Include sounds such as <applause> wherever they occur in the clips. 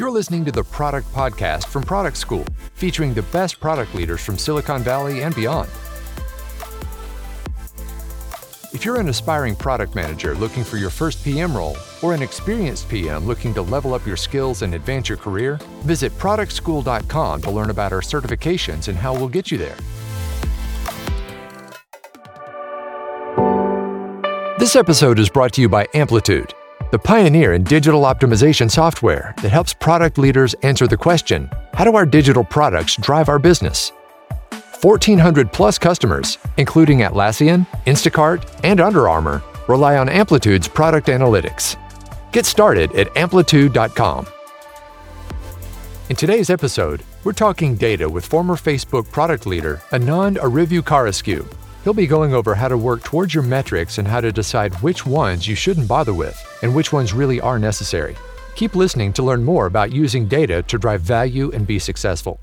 You're listening to the Product Podcast from Product School, featuring the best product leaders from Silicon Valley and beyond. If you're an aspiring product manager looking for your first PM role, or an experienced PM looking to level up your skills and advance your career, visit productschool.com to learn about our certifications and how we'll get you there. This episode is brought to you by Amplitude, the pioneer in digital optimization software that helps product leaders answer the question how do our digital products drive our business? 1,400 plus customers, including Atlassian, Instacart, and Under Armour, rely on Amplitude's product analytics. Get started at amplitude.com. In today's episode, we're talking data with former Facebook product leader Anand Arivukkarasu. He'll be going over how to work towards your metrics and how to decide which ones you shouldn't bother with and which ones really are necessary. Keep listening to learn more about using data to drive value and be successful.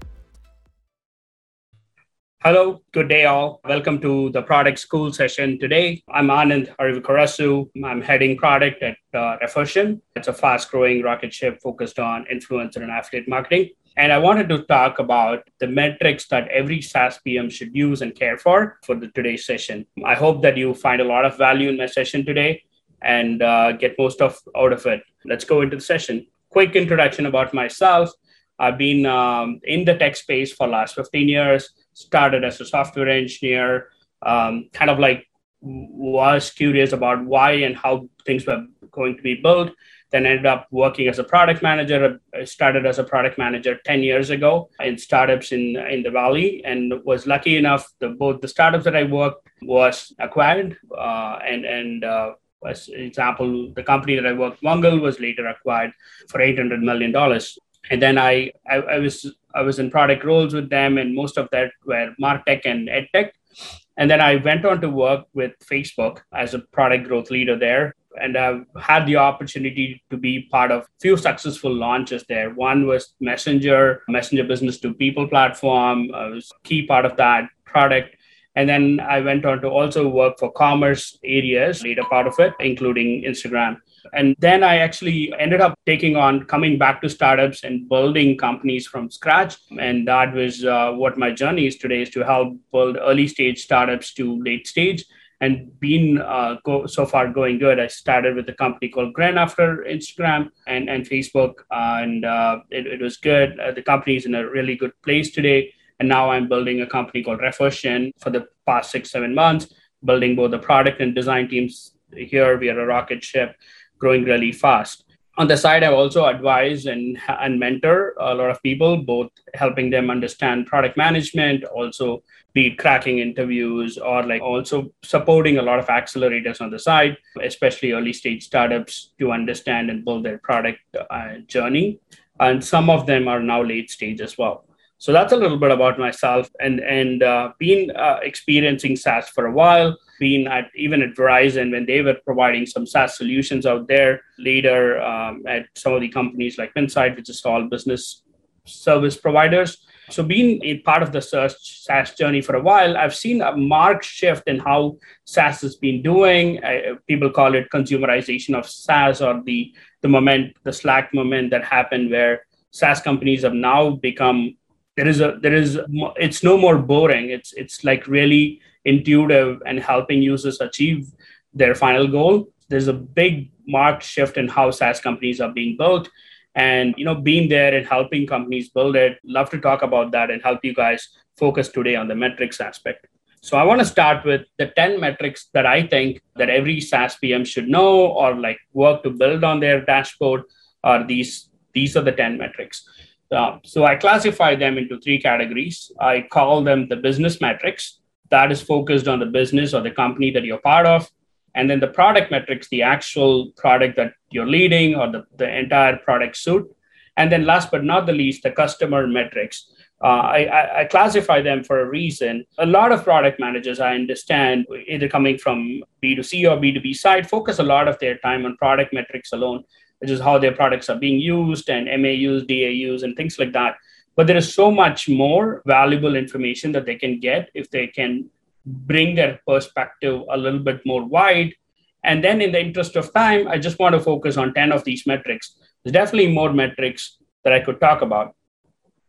Hello, good day, all. Welcome to the product school session today. I'm Anand Arivukkarasu. I'm heading product at uh, Refersion. It's a fast growing rocket ship focused on influencer and affiliate marketing. And I wanted to talk about the metrics that every SaaS PM should use and care for for the today's session. I hope that you find a lot of value in my session today and uh, get most of out of it. Let's go into the session. Quick introduction about myself. I've been um, in the tech space for last 15 years started as a software engineer, um, kind of like was curious about why and how things were going to be built. Then ended up working as a product manager. I started as a product manager 10 years ago in startups in, in the Valley and was lucky enough the both the startups that I worked was acquired uh, and, and uh, as example, the company that I worked, Vungle, was later acquired for $800 million. And then I, I, I was I was in product roles with them, and most of that were Martech and EdTech. And then I went on to work with Facebook as a product growth leader there. And I've had the opportunity to be part of few successful launches there. One was Messenger, Messenger Business to People platform. I was a key part of that product. And then I went on to also work for commerce areas, later part of it, including Instagram. And then I actually ended up taking on coming back to startups and building companies from scratch. And that was uh, what my journey is today is to help build early stage startups to late stage and been uh, go, so far going good. I started with a company called Grand after Instagram and, and Facebook, uh, and uh, it, it, was good. Uh, the company is in a really good place today. And now I'm building a company called Refersion for the past six, seven months, building both the product and design teams here. We are a rocket ship growing really fast. On the side, I also advise and, and mentor a lot of people, both helping them understand product management, also be cracking interviews, or like also supporting a lot of accelerators on the side, especially early stage startups to understand and build their product uh, journey. And some of them are now late stage as well. So that's a little bit about myself and and uh, been uh, experiencing SaaS for a while. Been at even at Verizon when they were providing some SaaS solutions out there. Later um, at some of the companies like Insight, which is all business service providers. So being a part of the SaaS journey for a while, I've seen a marked shift in how SaaS has been doing. Uh, people call it consumerization of SaaS or the the moment, the Slack moment that happened where SaaS companies have now become there is a there is it's no more boring. It's it's like really intuitive and helping users achieve their final goal. There's a big marked shift in how saas companies are being built. And you know being there and helping companies build it love to talk about that and help you guys focus today on the metrics aspect. So i want to start with the 10 metrics that i think that every saas pm should know or like work to build on their dashboard are these these are the 10 metrics uh, so I classify them into three categories. I call them the business metrics that is focused on the business or the company that you're part of. And then the product metrics, the actual product that you're leading or the, the entire product suite. And then last but not the least, the customer metrics. Uh, I, I, classify them for a reason. A lot of product managers, I understand, either coming from B2C or B2B side, focus a lot of their time on product metrics alone which is how their products are being used and MAUs, DAUs, and things like that. But there is so much more valuable information that they can get if they can bring their perspective a little bit more wide. And then, in the interest of time, I just want to focus on 10 of these metrics. There's definitely more metrics that I could talk about.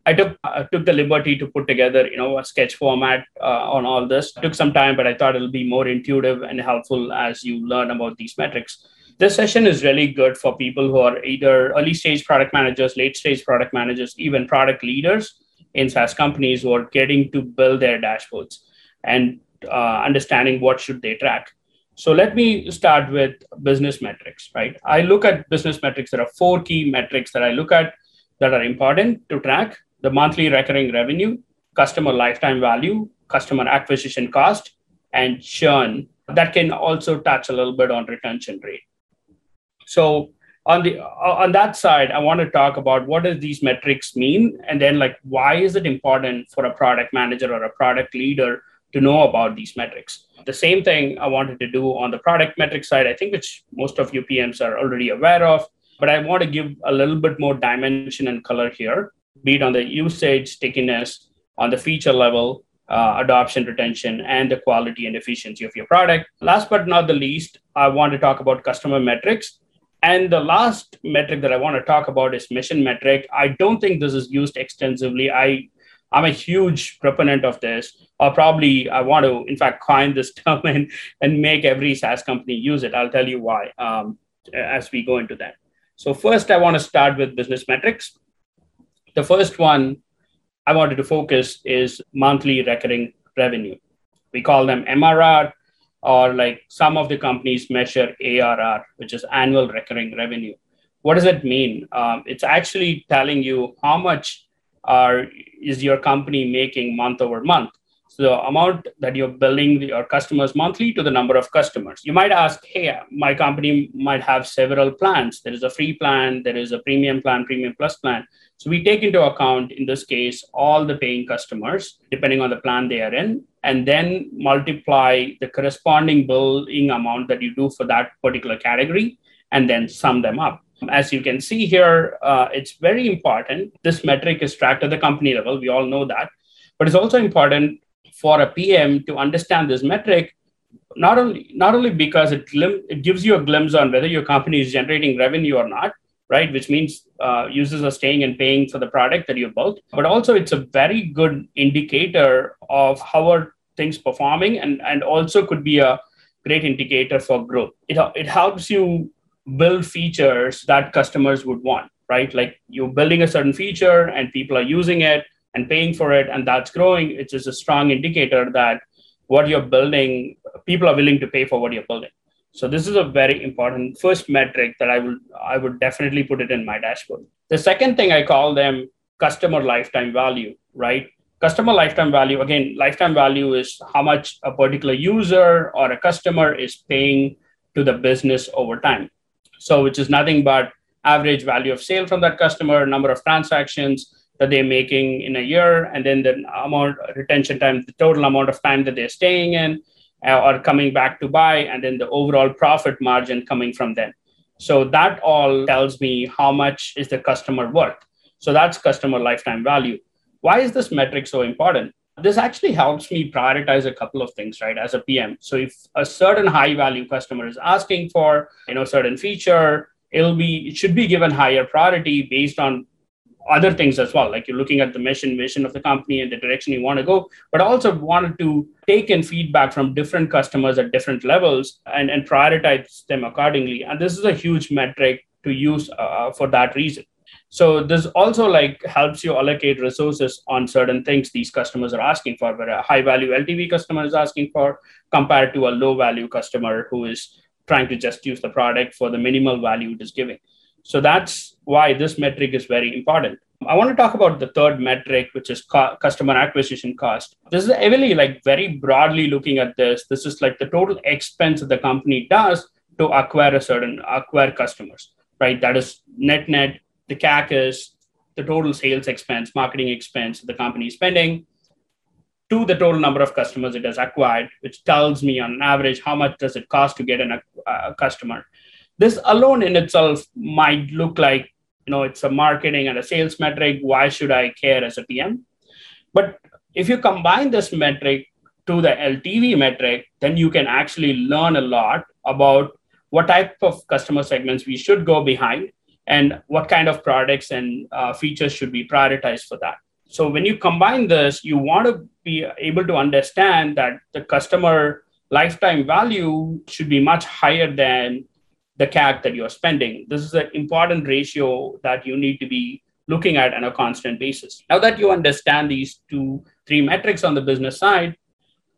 I took I took the liberty to put together, you know, a sketch format uh, on all this. It took some time, but I thought it'll be more intuitive and helpful as you learn about these metrics. This session is really good for people who are either early stage product managers, late stage product managers, even product leaders in SaaS companies who are getting to build their dashboards and uh, understanding what should they track. So let me start with business metrics, right? I look at business metrics. There are four key metrics that I look at that are important to track the monthly recurring revenue, customer lifetime value, customer acquisition cost, and churn. That can also touch a little bit on retention rate. So on the on that side, I want to talk about what does these metrics mean, and then like why is it important for a product manager or a product leader to know about these metrics. The same thing I wanted to do on the product metric side, I think which most of you PMs are already aware of, but I want to give a little bit more dimension and color here be it on the usage, stickiness, on the feature level, uh, adoption, retention, and the quality and efficiency of your product. Last but not the least, I want to talk about customer metrics. And the last metric that I want to talk about is mission metric. I don't think this is used extensively. I I'm a huge proponent of this, or probably I want to, in fact, coin this <laughs> term and, and make every SaaS company use it. I'll tell you why um, as we go into that. So, first, I want to start with business metrics. The first one I wanted to focus is monthly recurring revenue. We call them MRR, or like some of the companies measure ARR, which is annual recurring revenue. What does it mean? Um, it's actually telling you how much are, is your company making month over month So the amount that you're billing your customers monthly to the number of customers. You might ask, hey, my company might have several plans. There is a free plan, there is a premium plan, premium plus plan. So we take into account, in this case, all the paying customers, depending on the plan they are in, and then multiply the corresponding billing amount that you do for that particular category, and then sum them up. As you can see here, uh, it's very important. This metric is tracked at the company level. We all know that. But it's also important for a PM to understand this metric, not only not only because it, glim- it gives you a glimpse on whether your company is generating revenue or not, right? Which means uh, users are staying and paying for the product that you built, but also it's a very good indicator of how are things performing, and and also could be a great indicator for growth. It it helps you build features that customers would want, right? Like you're building a certain feature and people are using it and paying for it and that's growing it's just a strong indicator that what you're building people are willing to pay for what you're building so this is a very important first metric that i will i would definitely put it in my dashboard. The second thing i call them customer lifetime value right? Customer lifetime value again lifetime value is how much a particular user or a customer is paying to the business over time. So which is nothing but average value of sale from that customer number of transactions that they're making in a year, and then the amount retention time, the total amount of time that they're staying in uh, or coming back to buy, and then the overall profit margin coming from them. So that all tells me how much is the customer worth. So that's customer lifetime value. Why is this metric so important? This actually helps me prioritize a couple of things, right? As a PM. So if a certain high value customer is asking for, you know, certain feature, it'll be it should be given higher priority based on other things as well like you're looking at the mission vision of the company and the direction you want to go but also wanted to take in feedback from different customers at different levels and, and prioritize them accordingly. And this is a huge metric to use uh, for that reason. So this also like helps you allocate resources on certain things these customers are asking for where a high value ltv customer is asking for compared to a low value customer who is trying to just use the product for the minimal value it is giving. So that's why this metric is very important. I want to talk about the third metric, which is co- customer acquisition cost. This is heavily like very broadly looking at this. This is like the total expense that the company does to acquire a certain acquire customers, right? That is net net. The CAC is the total sales expense, marketing expense the company is spending to the total number of customers it has acquired, which tells me on average how much does it cost to get an, a customer this alone in itself might look like you know it's a marketing and a sales metric why should i care as a pm but if you combine this metric to the ltv metric then you can actually learn a lot about what type of customer segments we should go behind and what kind of products and uh, features should be prioritized for that. So when you combine this, you want to be able to understand that the customer lifetime value should be much higher than the CAC that you're spending. This is an important ratio that you need to be looking at on a constant basis. Now that you understand these two, three metrics on the business side,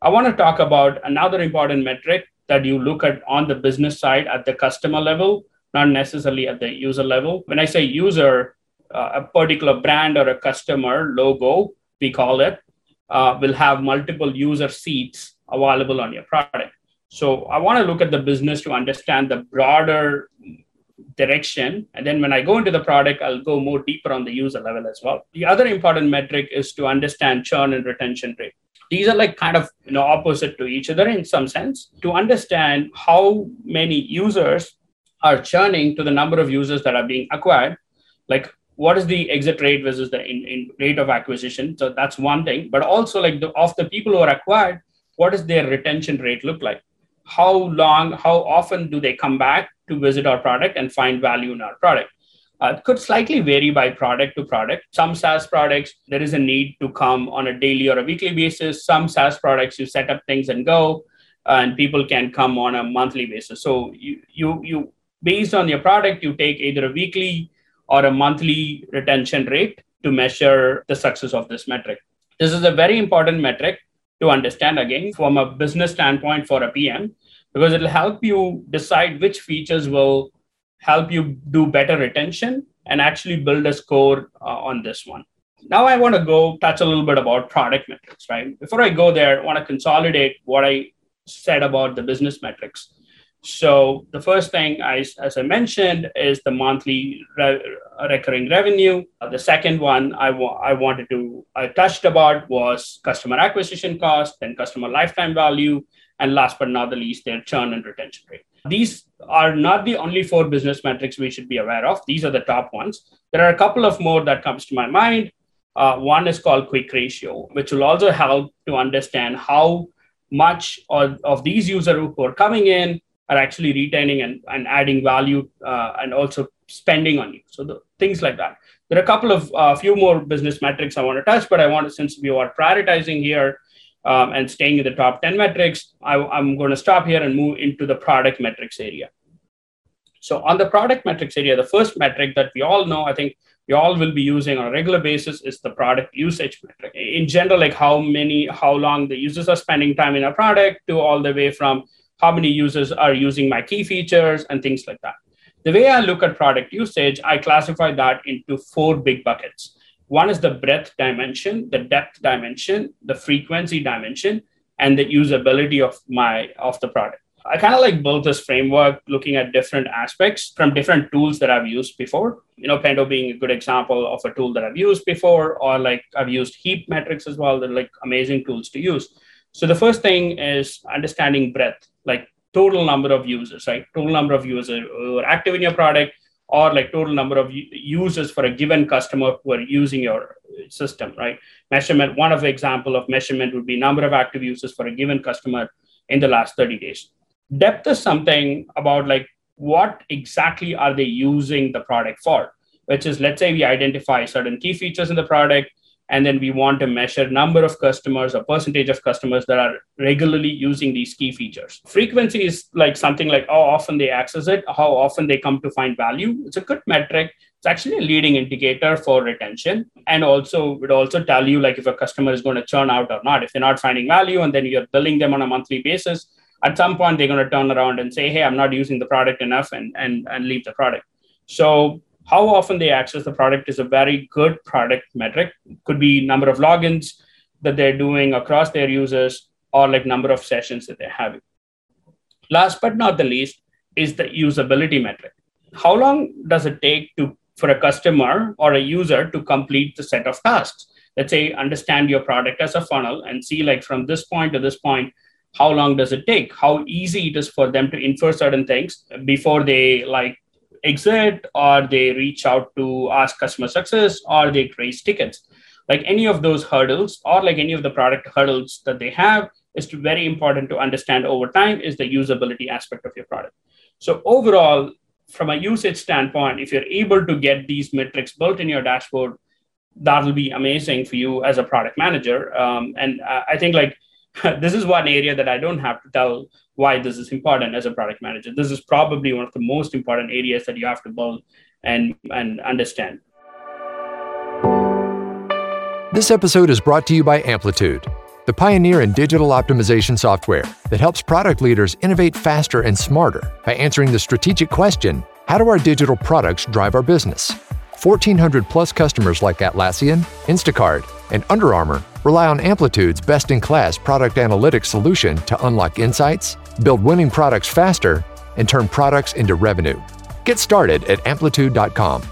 I want to talk about another important metric that you look at on the business side at the customer level, not necessarily at the user level. When I say user, uh, a particular brand or a customer logo, we call it, uh, will have multiple user seats available on your product. So I want to look at the business to understand the broader direction. And then when I go into the product, I'll go more deeper on the user level as well. The other important metric is to understand churn and retention rate. These are like kind of you know opposite to each other in some sense. To understand how many users are churning to the number of users that are being acquired, like what is the exit rate versus the in, in rate of acquisition so that's one thing but also like the, of the people who are acquired what does their retention rate look like how long how often do they come back to visit our product and find value in our product? Uh, it could slightly vary by product to product. Some saas products there is a need to come on a daily or a weekly basis. Some saas products you set up things and go and people can come on a monthly basis. So you you you based on your product you take either a weekly or a monthly retention rate to measure the success of this metric. This is a very important metric to understand again from a business standpoint for a PM because it'll help you decide which features will help you do better retention and actually build a score uh, on this one. Now I want to go touch a little bit about product metrics, right? Before I go there, I want to consolidate what I said about the business metrics. So the first thing, I, as I mentioned, is the monthly re- recurring revenue. Uh, the second one I, wa- I wanted to I touched about was customer acquisition cost and customer lifetime value, and last but not the least, their churn and retention rate. These are not the only four business metrics we should be aware of. These are the top ones. There are a couple of more that comes to my mind. Uh, one is called quick ratio, which will also help to understand how much of, of these users who are coming in are actually retaining and, and adding value uh, and also spending on you. So the things like that. There are a couple of a uh, few more business metrics I want to touch, but I want to, since we are prioritizing here um, and staying in the top 10 metrics, I, I'm going to stop here and move into the product metrics area. So on the product metrics area, the first metric that we all know, I think we all will be using on a regular basis is the product usage metric. In general, like how many, how long the users are spending time in a product to all the way from how many users are using my key features and things like that. The way I look at product usage, I classify that into four big buckets. One is the breadth dimension, the depth dimension, the frequency dimension, and the usability of my of the product. I kind of like built this framework looking at different aspects from different tools that I've used before. You know, Pendo being a good example of a tool that I've used before, or like I've used Heap metrics as well. They're like amazing tools to use. So the first thing is understanding breadth, like total number of users, right? Total number of users who are active in your product, or like total number of users for a given customer who are using your system, right? Measurement. One of the example of measurement would be number of active users for a given customer in the last 30 days. Depth is something about like what exactly are they using the product for? Which is, let's say we identify certain key features in the product and then we want to measure number of customers or percentage of customers that are regularly using these key features. Frequency is like something like how often they access it how often they come to find value. It's a good metric. It's actually a leading indicator for retention. And also would also tell you like if a customer is going to churn out or not. If they're not finding value and then you're billing them on a monthly basis at some point they're going to turn around and say hey i'm not using the product enough and and, and leave the product. So how often they access the product is a very good product metric. Could be number of logins that they're doing across their users or like number of sessions that they're having. Last but not the least is the usability metric. How long does it take to for a customer or a user to complete the set of tasks? Let's say understand your product as a funnel and see like from this point to this point, how long does it take? How easy it is for them to infer certain things before they like exit or they reach out to ask customer success or they raise tickets like any of those hurdles or like any of the product hurdles that they have is very important to understand over time is the usability aspect of your product so overall from a usage standpoint, if you're able to get these metrics built in your dashboard, that'll be amazing for you as a product manager. Um, and I think like <laughs> this is one area that I don't have to tell why this is important as a product manager. This is probably one of the most important areas that you have to build and, and understand. This episode is brought to you by Amplitude, the pioneer in digital optimization software that helps product leaders innovate faster and smarter by answering the strategic question how do our digital products drive our business? 1,400 plus customers like Atlassian, Instacart, and Under Armour rely on Amplitude's best in class product analytics solution to unlock insights, build winning products faster, and turn products into revenue. Get started at amplitude.com.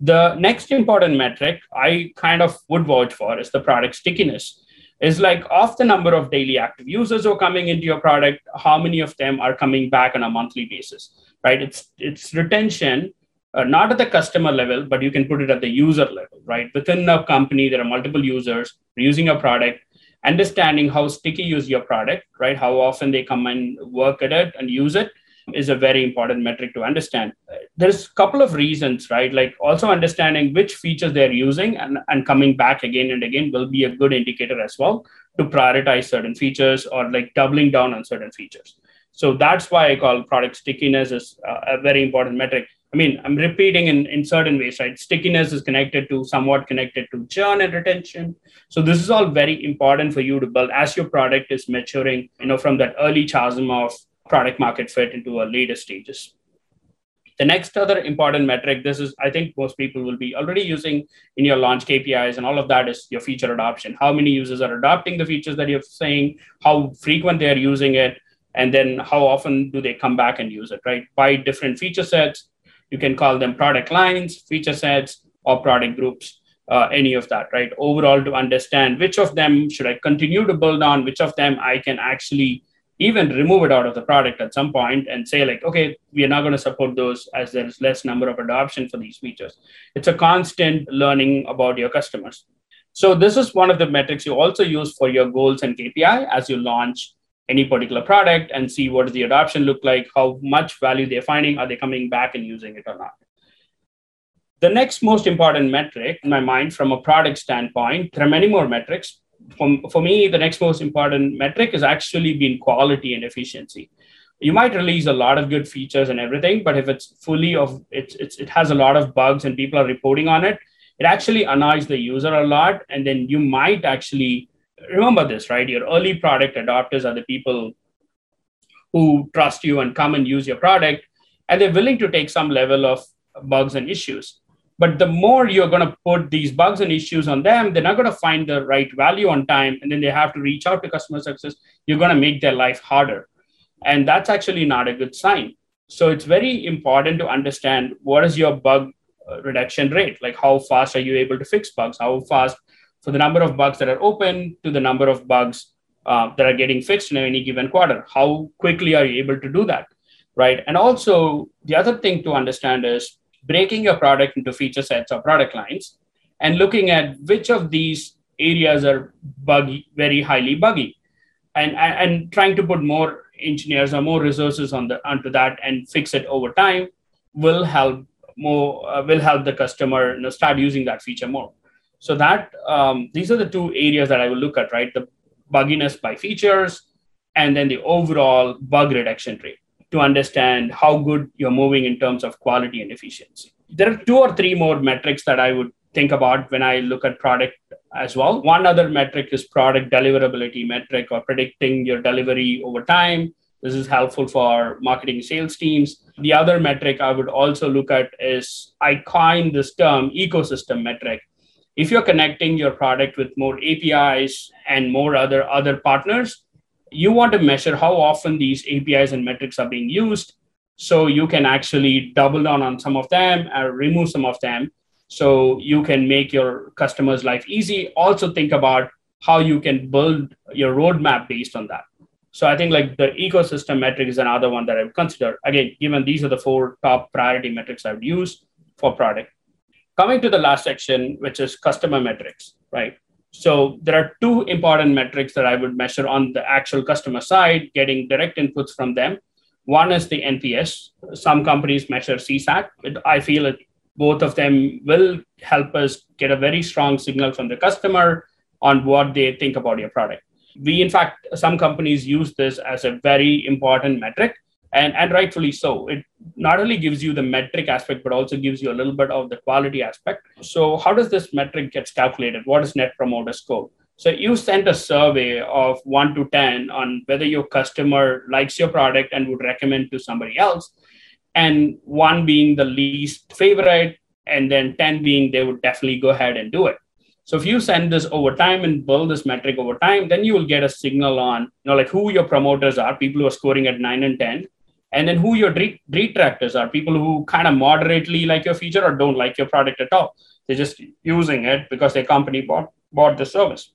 The next important metric I kind of would vouch for is the product stickiness. Is like of the number of daily active users who are coming into your product, how many of them are coming back on a monthly basis, right? It's it's retention, uh, not at the customer level, but you can put it at the user level, right? Within a company, there are multiple users using a product, understanding how sticky is your product, right? How often they come and work at it and use it, is a very important metric to understand. There's a couple of reasons, right? Like also understanding which features they're using and, and coming back again and again will be a good indicator as well to prioritize certain features or like doubling down on certain features. So that's why I call product stickiness is a very important metric. I mean, I'm repeating in, in certain ways, right? Stickiness is connected to somewhat connected to churn and retention. So this is all very important for you to build as your product is maturing, you know, from that early chasm of product market fit into a later stages. The next other important metric, this is, I think most people will be already using in your launch KPIs and all of that is your feature adoption. How many users are adopting the features that you're saying, how frequent they are using it, and then how often do they come back and use it, right? By different feature sets, you can call them product lines, feature sets, or product groups, uh, any of that, right? Overall, to understand which of them should I continue to build on, which of them I can actually even remove it out of the product at some point and say like okay we are not going to support those as there's less number of adoption for these features it's a constant learning about your customers so this is one of the metrics you also use for your goals and kpi as you launch any particular product and see what does the adoption look like how much value they're finding are they coming back and using it or not the next most important metric in my mind from a product standpoint there are many more metrics for, for me, the next most important metric is actually being quality and efficiency. You might release a lot of good features and everything, but if it's fully of it's, it's it has a lot of bugs and people are reporting on it, it actually annoys the user a lot. And then you might actually remember this, right? Your early product adopters are the people who trust you and come and use your product, and they're willing to take some level of bugs and issues. But the more you're going to put these bugs and issues on them, they're not going to find the right value on time. And then they have to reach out to customer success. You're going to make their life harder. And that's actually not a good sign. So it's very important to understand what is your bug uh, reduction rate? Like how fast are you able to fix bugs? How fast for the number of bugs that are open to the number of bugs uh, that are getting fixed in any given quarter? How quickly are you able to do that? Right. And also, the other thing to understand is breaking your product into feature sets or product lines and looking at which of these areas are buggy, very highly buggy, and, and, and trying to put more engineers or more resources on the onto that and fix it over time will help more uh, will help the customer you know, start using that feature more. So that um, these are the two areas that I will look at, right? The bugginess by features, and then the overall bug reduction rate to understand how good you're moving in terms of quality and efficiency. There are two or three more metrics that I would think about when I look at product as well. One other metric is product deliverability metric or predicting your delivery over time. This is helpful for marketing sales teams. The other metric I would also look at is I coined this term ecosystem metric. If you're connecting your product with more APIs and more other other partners, you want to measure how often these APIs and metrics are being used. So you can actually double down on some of them or remove some of them. So you can make your customers' life easy. Also, think about how you can build your roadmap based on that. So I think like the ecosystem metric is another one that I would consider. Again, given these are the four top priority metrics I would use for product. Coming to the last section, which is customer metrics, right? So there are two important metrics that I would measure on the actual customer side, getting direct inputs from them. One is the NPS. Some companies measure CSAT. I feel it, both of them will help us get a very strong signal from the customer on what they think about your product. We, in fact, some companies use this as a very important metric, and, and rightfully so. It not only gives you the metric aspect, but also gives you a little bit of the quality aspect. So, how does this metric get calculated? What is Net Promoter Score? So you sent a survey of one to 10 on whether your customer likes your product and would recommend to somebody else. And one being the least favorite, and then 10 being they would definitely go ahead and do it. So if you send this over time and build this metric over time, then you will get a signal on, you know, like who your promoters are, people who are scoring at nine and 10, and then who your detractors are, people who kind of moderately like your feature or don't like your product at all. They're just using it because their company bought, bought the service.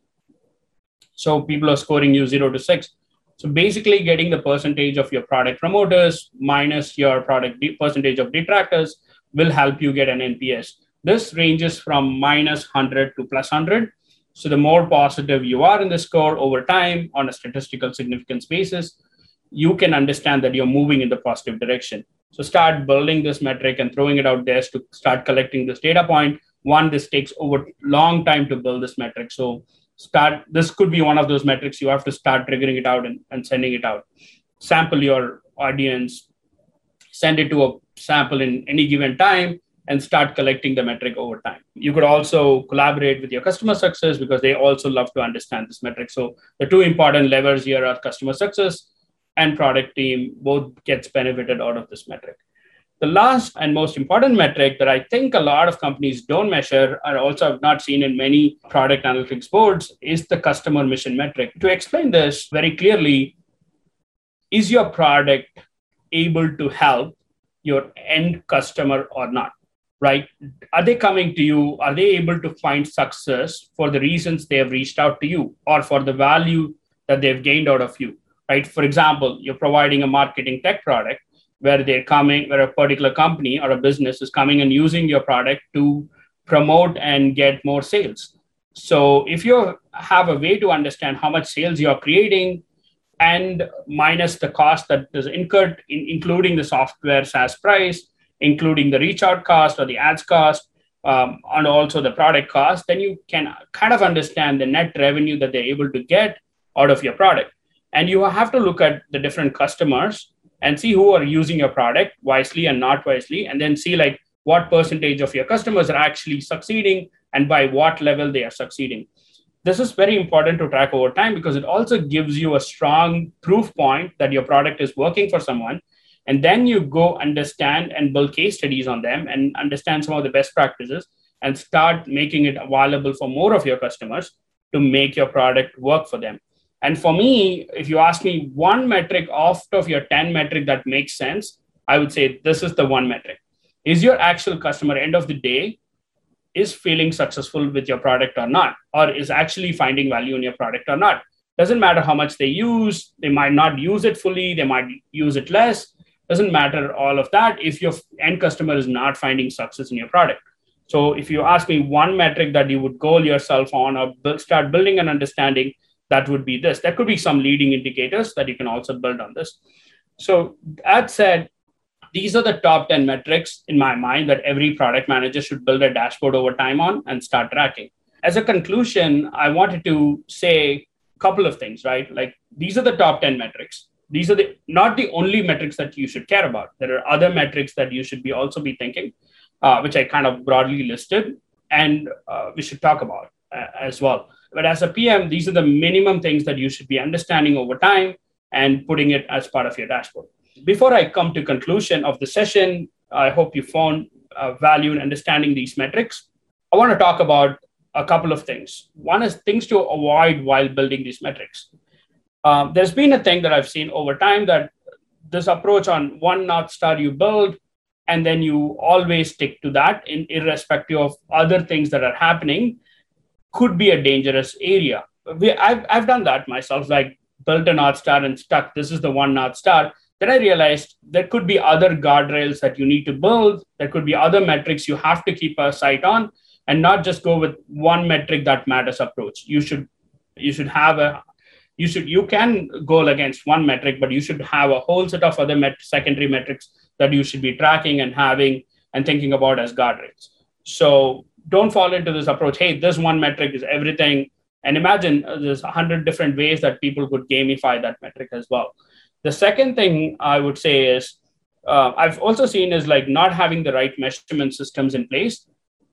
So people are scoring you zero to six. So basically, getting the percentage of your product promoters minus your product de- percentage of detractors will help you get an NPS. This ranges from minus 100 to plus 100. So the more positive you are in the score over time on a statistical significance basis, you can understand that you're moving in the positive direction. So start building this metric and throwing it out there to start collecting this data point. One, this takes over long time to build this metric. So start this could be one of those metrics you have to start triggering it out and, and sending it out sample your audience send it to a sample in any given time and start collecting the metric over time you could also collaborate with your customer success because they also love to understand this metric so the two important levers here are customer success and product team both gets benefited out of this metric the last and most important metric that I think a lot of companies don't measure, and also I've not seen in many product analytics boards, is the customer mission metric. To explain this very clearly, is your product able to help your end customer or not? Right? Are they coming to you? Are they able to find success for the reasons they have reached out to you or for the value that they've gained out of you? Right? For example, you're providing a marketing tech product where they're coming, where a particular company or a business is coming and using your product to promote and get more sales. So if you have a way to understand how much sales you're creating and minus the cost that is incurred, in, including the software SaaS price, including the reach out cost or the ads cost, um, and also the product cost, then you can kind of understand the net revenue that they're able to get out of your product. And you have to look at the different customers and see who are using your product wisely and not wisely and then see like what percentage of your customers are actually succeeding and by what level they are succeeding. This is very important to track over time because it also gives you a strong proof point that your product is working for someone and then you go understand and build case studies on them and understand some of the best practices and start making it available for more of your customers to make your product work for them and for me, if you ask me one metric out of your 10 metric that makes sense, I would say this is the one metric. Is your actual customer end of the day is feeling successful with your product or not, or is actually finding value in your product or not? Doesn't matter how much they use, they might not use it fully, they might use it less. Doesn't matter all of that if your end customer is not finding success in your product. So if you ask me one metric that you would goal yourself on or start building an understanding, that would be this. There could be some leading indicators that you can also build on this. So, that said, these are the top 10 metrics in my mind that every product manager should build a dashboard over time on and start tracking. As a conclusion, I wanted to say a couple of things, right? Like these are the top 10 metrics. These are the not the only metrics that you should care about. There are other metrics that you should be also be thinking, uh, which I kind of broadly listed, and uh, we should talk about uh, as well. But as a PM, these are the minimum things that you should be understanding over time and putting it as part of your dashboard. Before I come to conclusion of the session, I hope you found uh, value in understanding these metrics. I want to talk about a couple of things. One is things to avoid while building these metrics. Um, there's been a thing that I've seen over time that this approach on one North Star you build, and then you always stick to that in irrespective of other things that are happening could be a dangerous area. We, I've, I've done that myself, like built a North Star and stuck, this is the one North Star. Then I realized there could be other guardrails that you need to build. There could be other metrics you have to keep a sight on and not just go with one metric that matters approach. You should you should have a you should you can goal against one metric but you should have a whole set of other met- secondary metrics that you should be tracking and having and thinking about as guardrails so don't fall into this approach hey this one metric is everything and imagine uh, there's a hundred different ways that people could gamify that metric as well the second thing i would say is uh, i've also seen is like not having the right measurement systems in place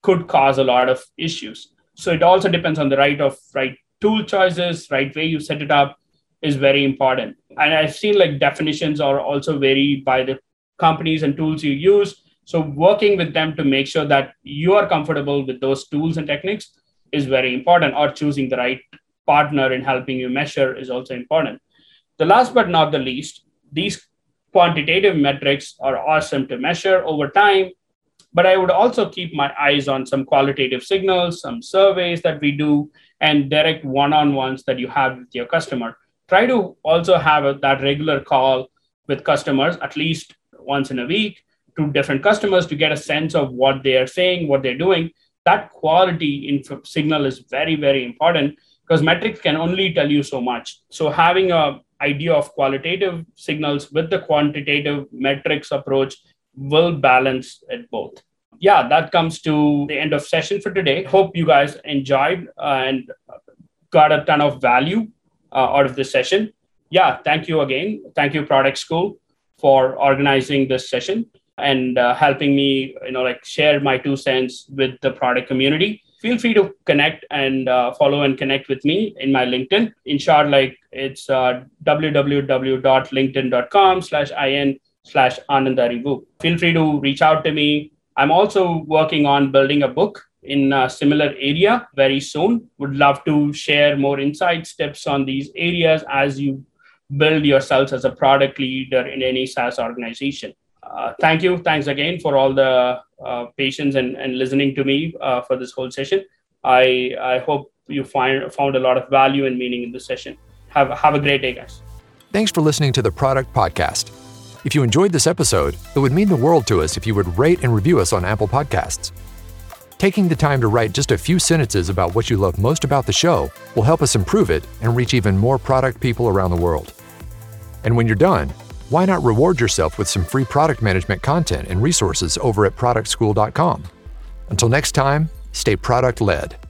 could cause a lot of issues so it also depends on the right of right tool choices, right way you set it up is very important. And I've seen like definitions are also vary by the companies and tools you use. So working with them to make sure that you are comfortable with those tools and techniques is very important, or choosing the right partner in helping you measure is also important. The last but not the least, these quantitative metrics are awesome to measure over time, but I would also keep my eyes on some qualitative signals, some surveys that we do, and direct one-on-ones that you have with your customer try to also have a, that regular call with customers at least once in a week to different customers to get a sense of what they are saying what they're doing that quality in signal is very very important because metrics can only tell you so much so having a idea of qualitative signals with the quantitative metrics approach will balance it both yeah, that comes to the end of session for today. Hope you guys enjoyed and got a ton of value uh, out of this session. Yeah, thank you again. Thank you, Product School, for organizing this session and uh, helping me, you know, like share my two cents with the product community. Feel free to connect and uh, follow and connect with me in my LinkedIn. In short, like it's uh, www.linkedin.com slash in slash. Feel free to reach out to me I'm also working on building a book in a similar area very soon. Would love to share more insights, tips on these areas as you build yourselves as a product leader in any SaaS organization. Uh, thank you. Thanks again for all the uh, patience and, and listening to me uh, for this whole session. I, I hope you find, found a lot of value and meaning in this session. Have, have a great day, guys. Thanks for listening to the Product Podcast. If you enjoyed this episode, it would mean the world to us if you would rate and review us on Apple Podcasts. Taking the time to write just a few sentences about what you love most about the show will help us improve it and reach even more product people around the world. And when you're done, why not reward yourself with some free product management content and resources over at productschool.com? Until next time, stay product led.